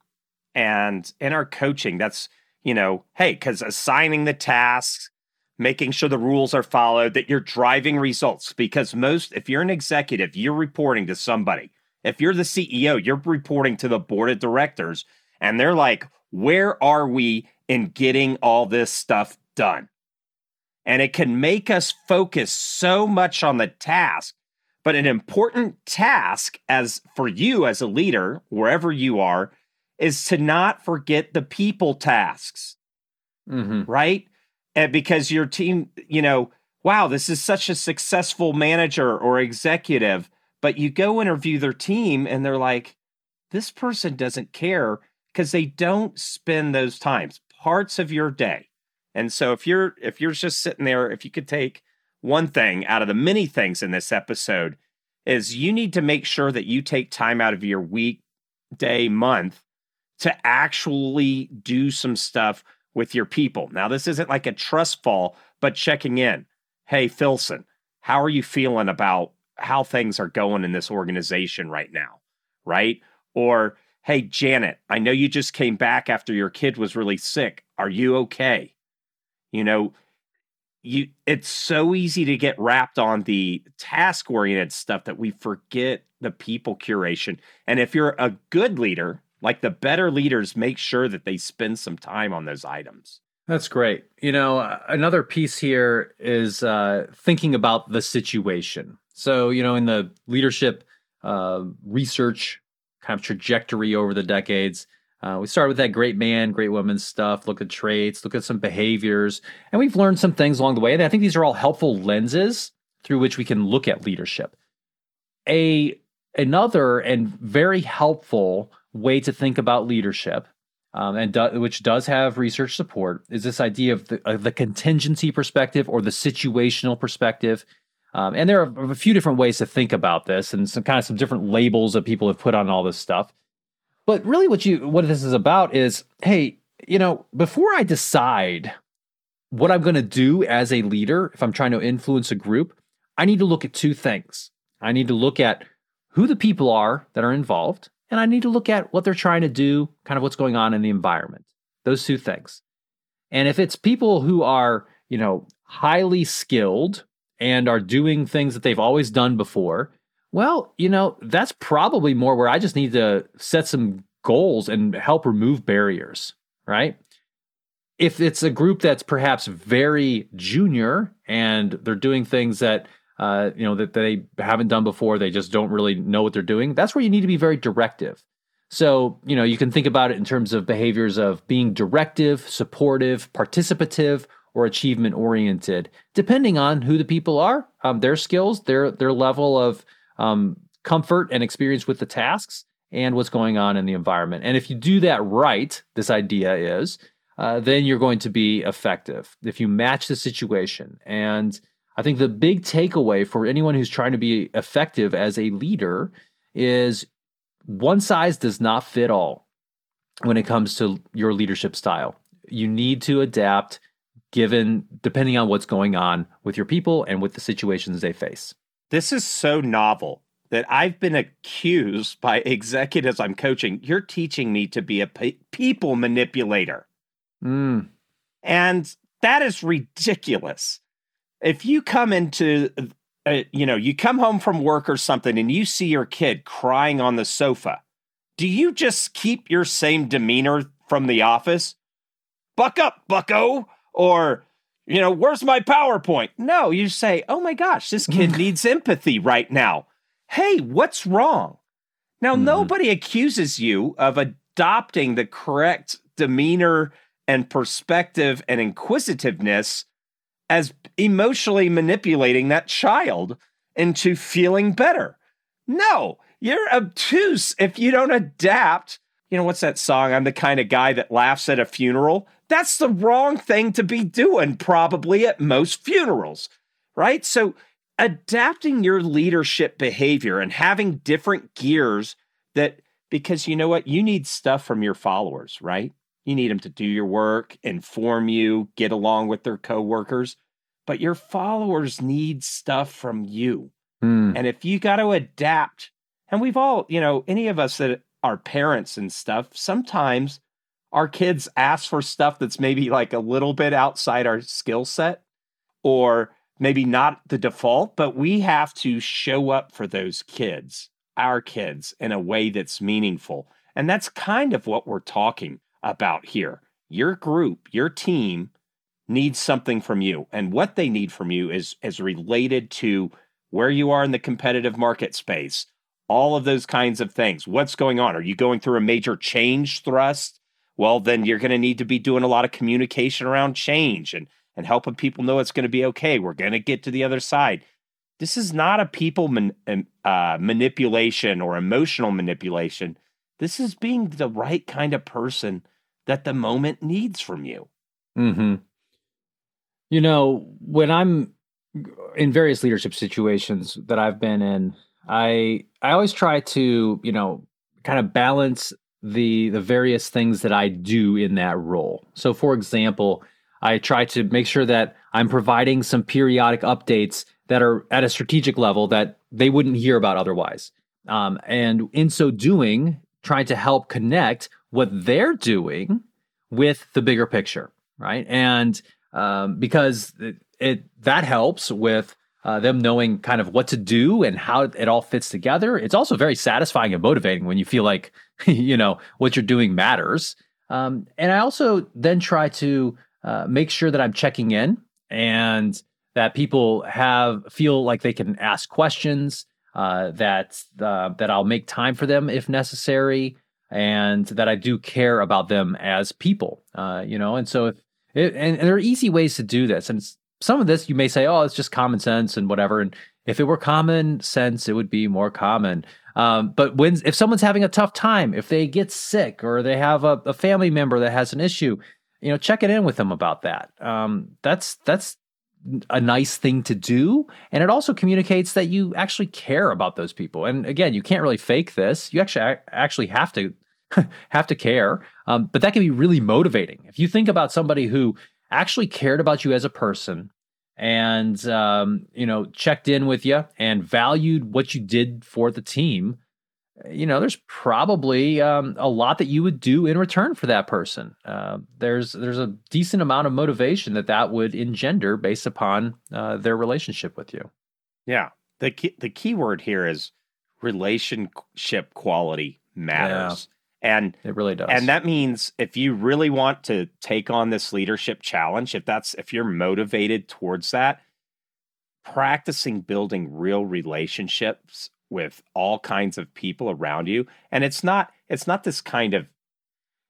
B: and in our coaching, that's, you know, hey, because assigning the tasks, making sure the rules are followed, that you're driving results. Because most, if you're an executive, you're reporting to somebody. If you're the CEO, you're reporting to the board of directors, and they're like, where are we in getting all this stuff done? And it can make us focus so much on the task. But an important task as for you as a leader, wherever you are, is to not forget the people tasks, mm-hmm. right? And because your team, you know, wow, this is such a successful manager or executive, but you go interview their team and they're like, this person doesn't care because they don't spend those times parts of your day. And so if you're if you're just sitting there, if you could take one thing out of the many things in this episode is you need to make sure that you take time out of your week, day, month to actually do some stuff with your people. Now, this isn't like a trust fall, but checking in. Hey, Filson, how are you feeling about how things are going in this organization right now? Right? Or, hey, Janet, I know you just came back after your kid was really sick. Are you okay? You know, you it's so easy to get wrapped on the task oriented stuff that we forget the people curation. And if you're a good leader, like the better leaders make sure that they spend some time on those items.
A: That's great. You know, another piece here is uh, thinking about the situation. So, you know, in the leadership uh, research kind of trajectory over the decades, uh, we started with that great man, great woman stuff, look at traits, look at some behaviors, and we've learned some things along the way. And I think these are all helpful lenses through which we can look at leadership. A another and very helpful way to think about leadership, um, and do, which does have research support, is this idea of the, of the contingency perspective or the situational perspective. Um, and there are a few different ways to think about this, and some kind of some different labels that people have put on all this stuff. But really, what you what this is about is, hey, you know, before I decide what I'm going to do as a leader, if I'm trying to influence a group, I need to look at two things. I need to look at who the people are that are involved, and I need to look at what they're trying to do, kind of what's going on in the environment. Those two things. And if it's people who are, you know, highly skilled and are doing things that they've always done before, well, you know, that's probably more where I just need to set some goals and help remove barriers, right? If it's a group that's perhaps very junior and they're doing things that uh, you know, that they haven't done before. They just don't really know what they're doing. That's where you need to be very directive. So, you know, you can think about it in terms of behaviors of being directive, supportive, participative, or achievement oriented, depending on who the people are, um, their skills, their their level of um, comfort and experience with the tasks, and what's going on in the environment. And if you do that right, this idea is, uh, then you're going to be effective. If you match the situation and I think the big takeaway for anyone who's trying to be effective as a leader is one size does not fit all when it comes to your leadership style. You need to adapt given depending on what's going on with your people and with the situations they face.
B: This is so novel that I've been accused by *laughs* executives I'm coaching. You're teaching me to be a pe- people manipulator.
A: Mm.
B: And that is ridiculous. If you come into, uh, you know, you come home from work or something and you see your kid crying on the sofa, do you just keep your same demeanor from the office? Buck up, bucko. Or, you know, where's my PowerPoint? No, you say, oh my gosh, this kid *laughs* needs empathy right now. Hey, what's wrong? Now, mm-hmm. nobody accuses you of adopting the correct demeanor and perspective and inquisitiveness as emotionally manipulating that child into feeling better. No, you're obtuse if you don't adapt. You know, what's that song? I'm the kind of guy that laughs at a funeral. That's the wrong thing to be doing, probably at most funerals, right? So, adapting your leadership behavior and having different gears that, because you know what? You need stuff from your followers, right? You need them to do your work, inform you, get along with their coworkers. But your followers need stuff from you.
A: Mm.
B: And if you got to adapt, and we've all, you know, any of us that are parents and stuff, sometimes our kids ask for stuff that's maybe like a little bit outside our skill set or maybe not the default, but we have to show up for those kids, our kids, in a way that's meaningful. And that's kind of what we're talking about here. Your group, your team needs something from you. And what they need from you is, is related to where you are in the competitive market space, all of those kinds of things. What's going on? Are you going through a major change thrust? well, then you're going to need to be doing a lot of communication around change and, and helping people know it's going to be okay. We're going to get to the other side. This is not a people man, uh, manipulation or emotional manipulation. This is being the right kind of person that the moment needs from you.
A: Hmm. You know, when I'm in various leadership situations that I've been in, I I always try to you know kind of balance the the various things that I do in that role. So for example, I try to make sure that I'm providing some periodic updates that are at a strategic level that they wouldn't hear about otherwise. Um, and in so doing, trying to help connect what they're doing with the bigger picture, right? And um, because it, it that helps with uh, them knowing kind of what to do and how it all fits together. It's also very satisfying and motivating when you feel like *laughs* you know what you're doing matters. Um, and I also then try to uh, make sure that I'm checking in and that people have feel like they can ask questions. Uh, that uh, that I'll make time for them if necessary, and that I do care about them as people. Uh, you know, and so if it, and, and there are easy ways to do this, and some of this you may say, oh, it's just common sense and whatever. And if it were common sense, it would be more common. Um, but when if someone's having a tough time, if they get sick or they have a, a family member that has an issue, you know, check it in with them about that. Um, that's that's a nice thing to do, and it also communicates that you actually care about those people. And again, you can't really fake this. You actually actually have to *laughs* have to care. Um, but that can be really motivating if you think about somebody who actually cared about you as a person and um, you know checked in with you and valued what you did for the team you know there's probably um, a lot that you would do in return for that person. Uh, there's there's a decent amount of motivation that that would engender based upon uh, their relationship with you.
B: Yeah. The key, the key word here is relationship quality matters. And
A: it really does.
B: And that means if you really want to take on this leadership challenge, if that's if you're motivated towards that, practicing building real relationships with all kinds of people around you. And it's not it's not this kind of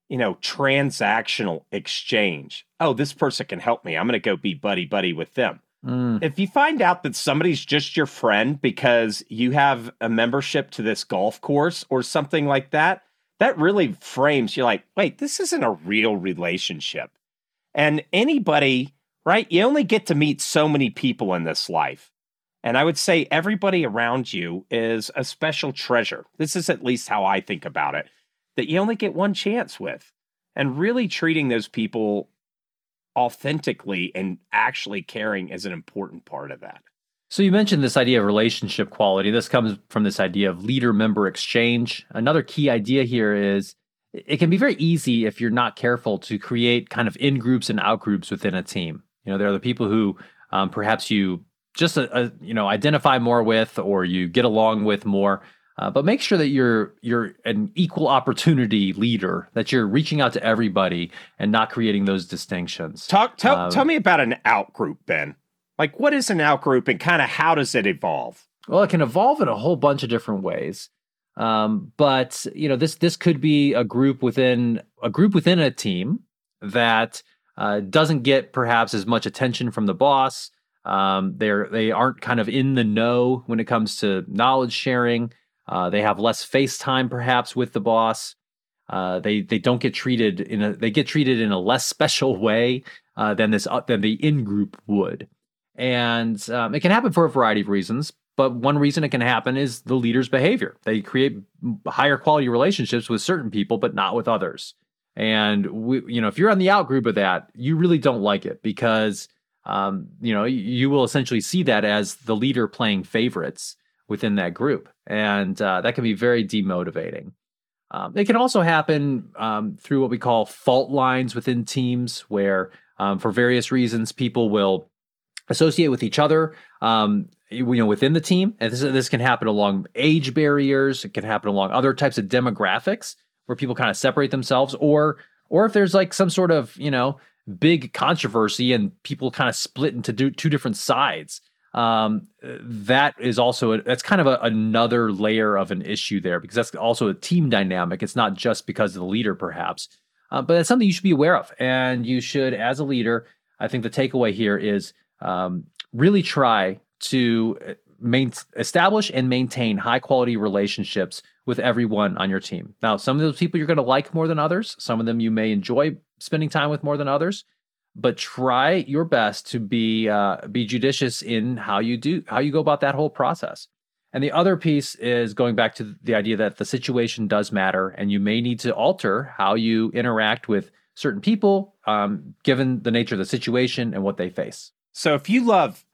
B: you know, transactional exchange. Oh, this person can help me. I'm going to go be buddy buddy with them.
A: Mm.
B: If you find out that somebody's just your friend because you have a membership to this golf course or something like that, that really frames you like, wait, this isn't a real relationship. And anybody, right? You only get to meet so many people in this life. And I would say everybody around you is a special treasure. This is at least how I think about it that you only get one chance with. And really treating those people authentically and actually caring is an important part of that.
A: So you mentioned this idea of relationship quality. This comes from this idea of leader member exchange. Another key idea here is it can be very easy if you're not careful to create kind of in groups and out groups within a team. You know, there are the people who um, perhaps you just uh, uh, you know identify more with or you get along with more. Uh, but make sure that you're you're an equal opportunity leader, that you're reaching out to everybody and not creating those distinctions.
B: Talk tell, um, tell me about an out group, Ben. Like what is an out group and kind of how does it evolve?
A: Well, it can evolve in a whole bunch of different ways. Um, but you know, this this could be a group within a group within a team that uh, doesn't get perhaps as much attention from the boss. Um, they're they aren't kind of in the know when it comes to knowledge sharing. Uh, they have less face time perhaps with the boss. Uh, they they don't get treated in a they get treated in a less special *laughs* way uh, than this uh, than the in group would, and um, it can happen for a variety of reasons. But one reason it can happen is the leader's behavior. They create higher quality relationships with certain people, but not with others. And we, you know, if you're on the out group of that, you really don't like it because, um, you know, you will essentially see that as the leader playing favorites within that group, and uh, that can be very demotivating. Um, it can also happen um, through what we call fault lines within teams, where um, for various reasons people will associate with each other. Um, you know within the team and this, this can happen along age barriers it can happen along other types of demographics where people kind of separate themselves or or if there's like some sort of you know big controversy and people kind of split into two different sides. Um, that is also a, that's kind of a, another layer of an issue there because that's also a team dynamic. It's not just because of the leader perhaps. Uh, but it's something you should be aware of. And you should as a leader i think the takeaway here is um, really try to uh, main, establish and maintain high quality relationships with everyone on your team. Now, some of those people you're going to like more than others, some of them you may enjoy spending time with more than others, but try your best to be uh, be judicious in how you do how you go about that whole process. And the other piece is going back to the idea that the situation does matter, and you may need to alter how you interact with certain people, um, given the nature of the situation and what they face.
B: So, if you love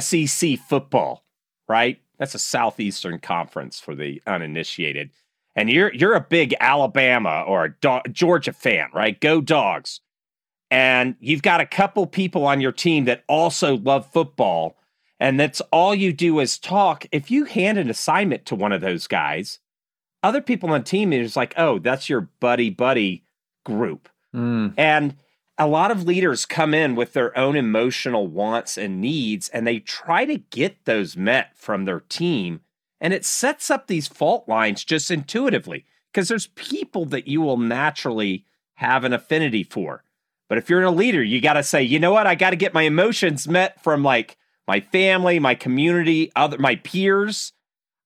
B: SEC football, right? That's a Southeastern Conference for the uninitiated. And you're you're a big Alabama or Do- Georgia fan, right? Go Dogs. And you've got a couple people on your team that also love football, and that's all you do is talk. If you hand an assignment to one of those guys, other people on the team is like, "Oh, that's your buddy buddy group." Mm. And a lot of leaders come in with their own emotional wants and needs, and they try to get those met from their team. And it sets up these fault lines just intuitively because there's people that you will naturally have an affinity for. But if you're a leader, you got to say, you know what? I got to get my emotions met from like my family, my community, other my peers.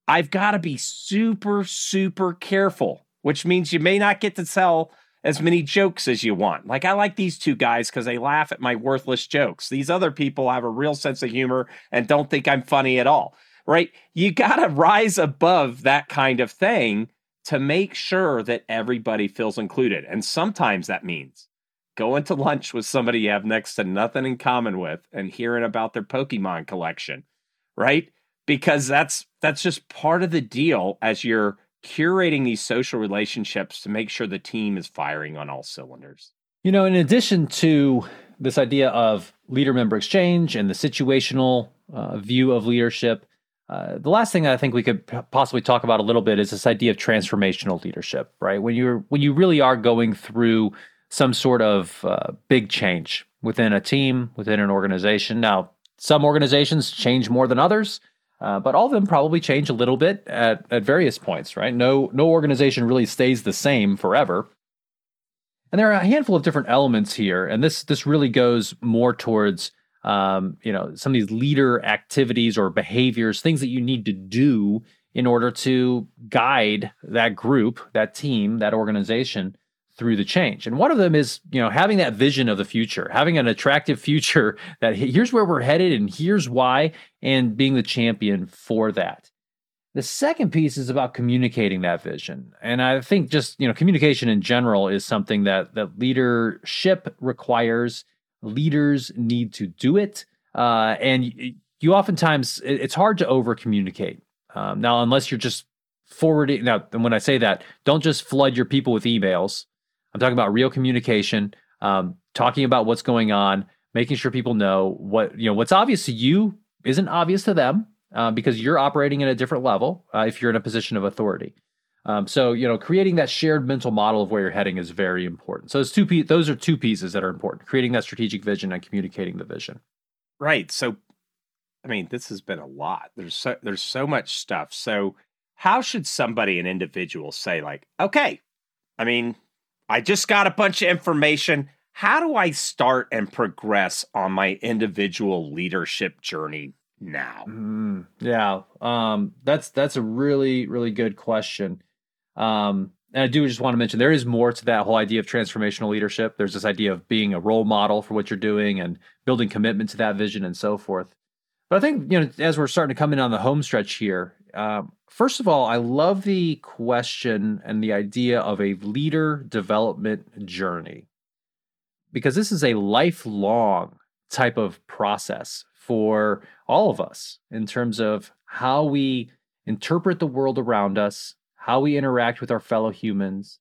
B: I've got to be super, super careful, which means you may not get to tell as many jokes as you want. Like I like these two guys because they laugh at my worthless jokes. These other people have a real sense of humor and don't think I'm funny at all. Right? You got to rise above that kind of thing to make sure that everybody feels included. And sometimes that means going to lunch with somebody you have next to nothing in common with and hearing about their Pokemon collection, right? Because that's that's just part of the deal as you're curating these social relationships to make sure the team is firing on all cylinders.
A: You know, in addition to this idea of leader member exchange and the situational uh, view of leadership, uh, the last thing I think we could possibly talk about a little bit is this idea of transformational leadership, right? When you're when you really are going through some sort of uh, big change within a team, within an organization. Now, some organizations change more than others. Uh, but all of them probably change a little bit at, at various points, right? No, no organization really stays the same forever. And there are a handful of different elements here, and this this really goes more towards um, you know some of these leader activities or behaviors, things that you need to do in order to guide that group, that team, that organization through the change. And one of them is, you know, having that vision of the future, having an attractive future *laughs* that here's where we're headed and here's why, and being the champion for that. The second piece is about communicating that vision. And I think just, you know, communication in general is something that that leadership requires Leaders need to do it. Uh, and you, oftentimes, it's hard to over communicate. Um, now, unless you're just forwarding, now, when I say that, don't just flood your people with emails. I'm talking about real communication, um, talking about what's going on, making sure people know what, you know, what's obvious to you isn't obvious to them uh, because you're operating at a different level uh, if you're in a position of authority. Um, so you know, creating that shared mental model of where you're heading is very important. So those two pe- those are two pieces that are important: creating that strategic vision and communicating the vision.
B: Right. So, I mean, this has been a lot. There's so there's so much stuff. So, how should somebody, an individual, say like, okay, I mean, I just got a bunch of information. How do I start and progress on my individual leadership journey now?
A: Mm, yeah, um, that's that's a really really good question. Um, and I do just want to mention there is more to that whole idea of transformational leadership. There's this idea of being a role model for what you're doing and building commitment to that vision and so forth. But I think you know as we're starting to come in on the home stretch here, um, first of all, I love the question and the idea of a leader development journey because this is a lifelong type of process for all of us in terms of how we interpret the world around us, how we interact with our fellow humans.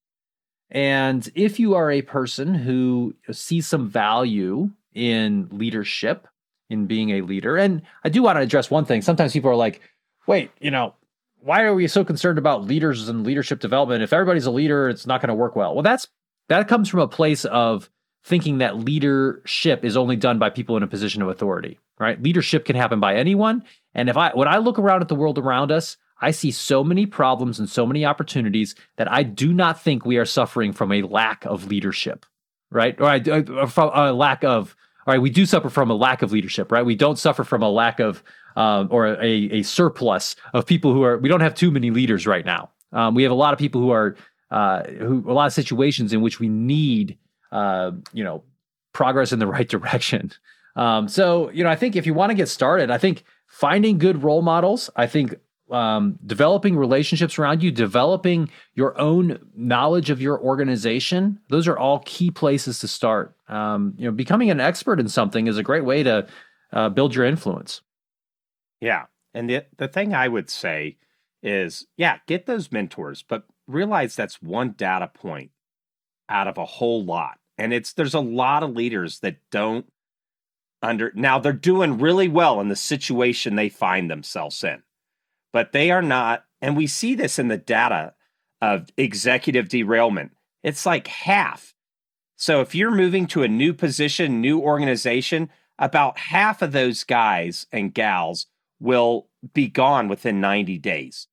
A: And if you are a person who sees some value in leadership, in being a leader, and I do want to address one thing. Sometimes people are like, wait, you know, why are we so concerned about leaders and leadership development? If everybody's a leader, it's not going to work well. Well, that's that comes from a place of thinking that leadership is only done by people in a position of authority, right? Leadership can happen by anyone. And if I when I look around at the world around us, I see so many problems and so many opportunities that I do not think we are suffering from a lack of leadership, right? Or, I, from a lack of, all right, we do suffer from a lack of leadership, right? We don't suffer from a lack of, um, or a, a surplus of people who are, we don't have too many leaders right now. Um, we have a lot of people who are, uh, who, a lot of situations in which we need, uh, you know, progress in the *laughs* right direction. Um, so, you know, I think if you want to get started, I think finding good role models, I think um, developing relationships around you, developing your own knowledge of your organization. Those are all key places to start. Um, you know, becoming an expert in something is a great way to uh, build your influence.
B: Yeah, and the the thing I would say is, yeah, get those mentors, but realize that's one data point out of a whole lot, and it's there's a lot of leaders that don't under now they're doing really well in the situation they find themselves in but they are not. And we see this in the data of executive derailment. It's like half. So if you're moving to a new position, new organization, about half of those guys and gals will be gone within 90 days.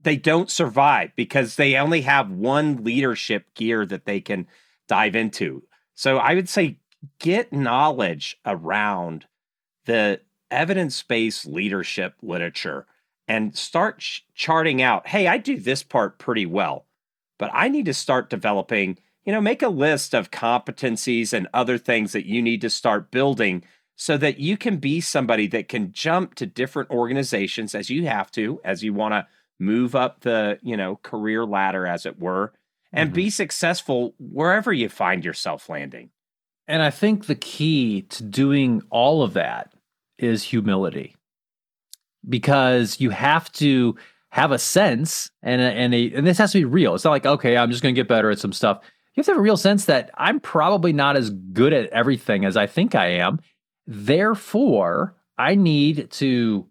B: They don't survive because they only have one leadership gear that they can dive into. So I would say get knowledge around the evidence based leadership literature and start ch- charting out hey, I do this part pretty well, but I need to start developing, you know, make a list of competencies and other things that you need to start building so that you can be somebody that can jump to different organizations as you have to, as you want to move up the, you know, career ladder, as it were, and mm-hmm. be successful wherever you find yourself landing.
A: And I think the key to doing all of that is humility because you have to have a sense and a, and a, and this has to be real. It's not like okay, I'm just going to get better at some stuff. You have to have a real sense that I'm probably not as good at everything as I think I am. Therefore, I need to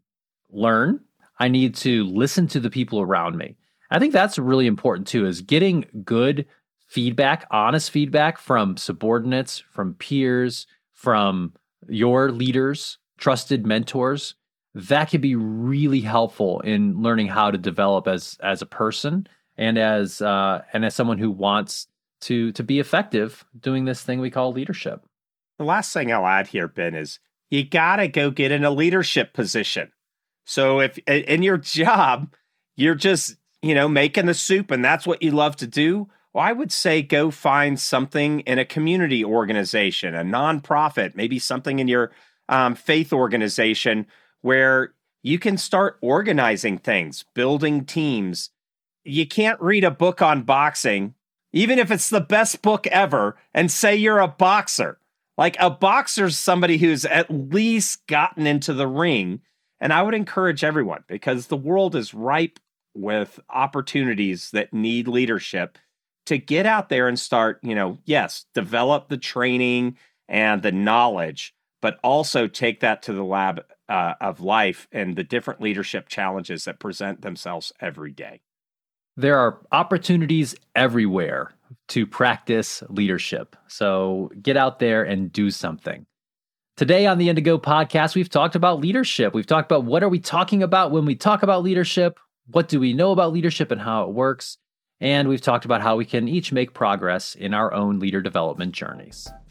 A: learn. I need to listen to the people around me. I think that's really important too is getting good feedback, honest feedback from subordinates, from peers, from your leaders, trusted mentors that could be really helpful in learning how to develop as as a person and as uh, and as someone who wants to to be effective doing this thing we call leadership.
B: The last thing I'll add here, Ben, is you gotta go get in a leadership position. So if in your job you're just you know making the soup and that's what you love to do, well, I would say go find something in a community organization, a nonprofit, maybe something in your um, faith organization where you can start organizing things, building teams. You can't read a book on boxing, even if it's the best book ever, and say you're a boxer, Like a boxer's somebody who's at least gotten into the ring. And I would encourage everyone because the world is ripe with opportunities that need leadership to get out there and start, you know, yes, develop the training and the knowledge, but also take that to the lab uh, of life and the different leadership challenges that present themselves every day.
A: There are opportunities everywhere to practice leadership. So get out there and do something. Today on the Indigo podcast, we've talked about leadership. We've talked about what are we talking about when we talk about leadership? What do we know about leadership and how it works? And we've talked about how we can each make progress in our own leader development journeys.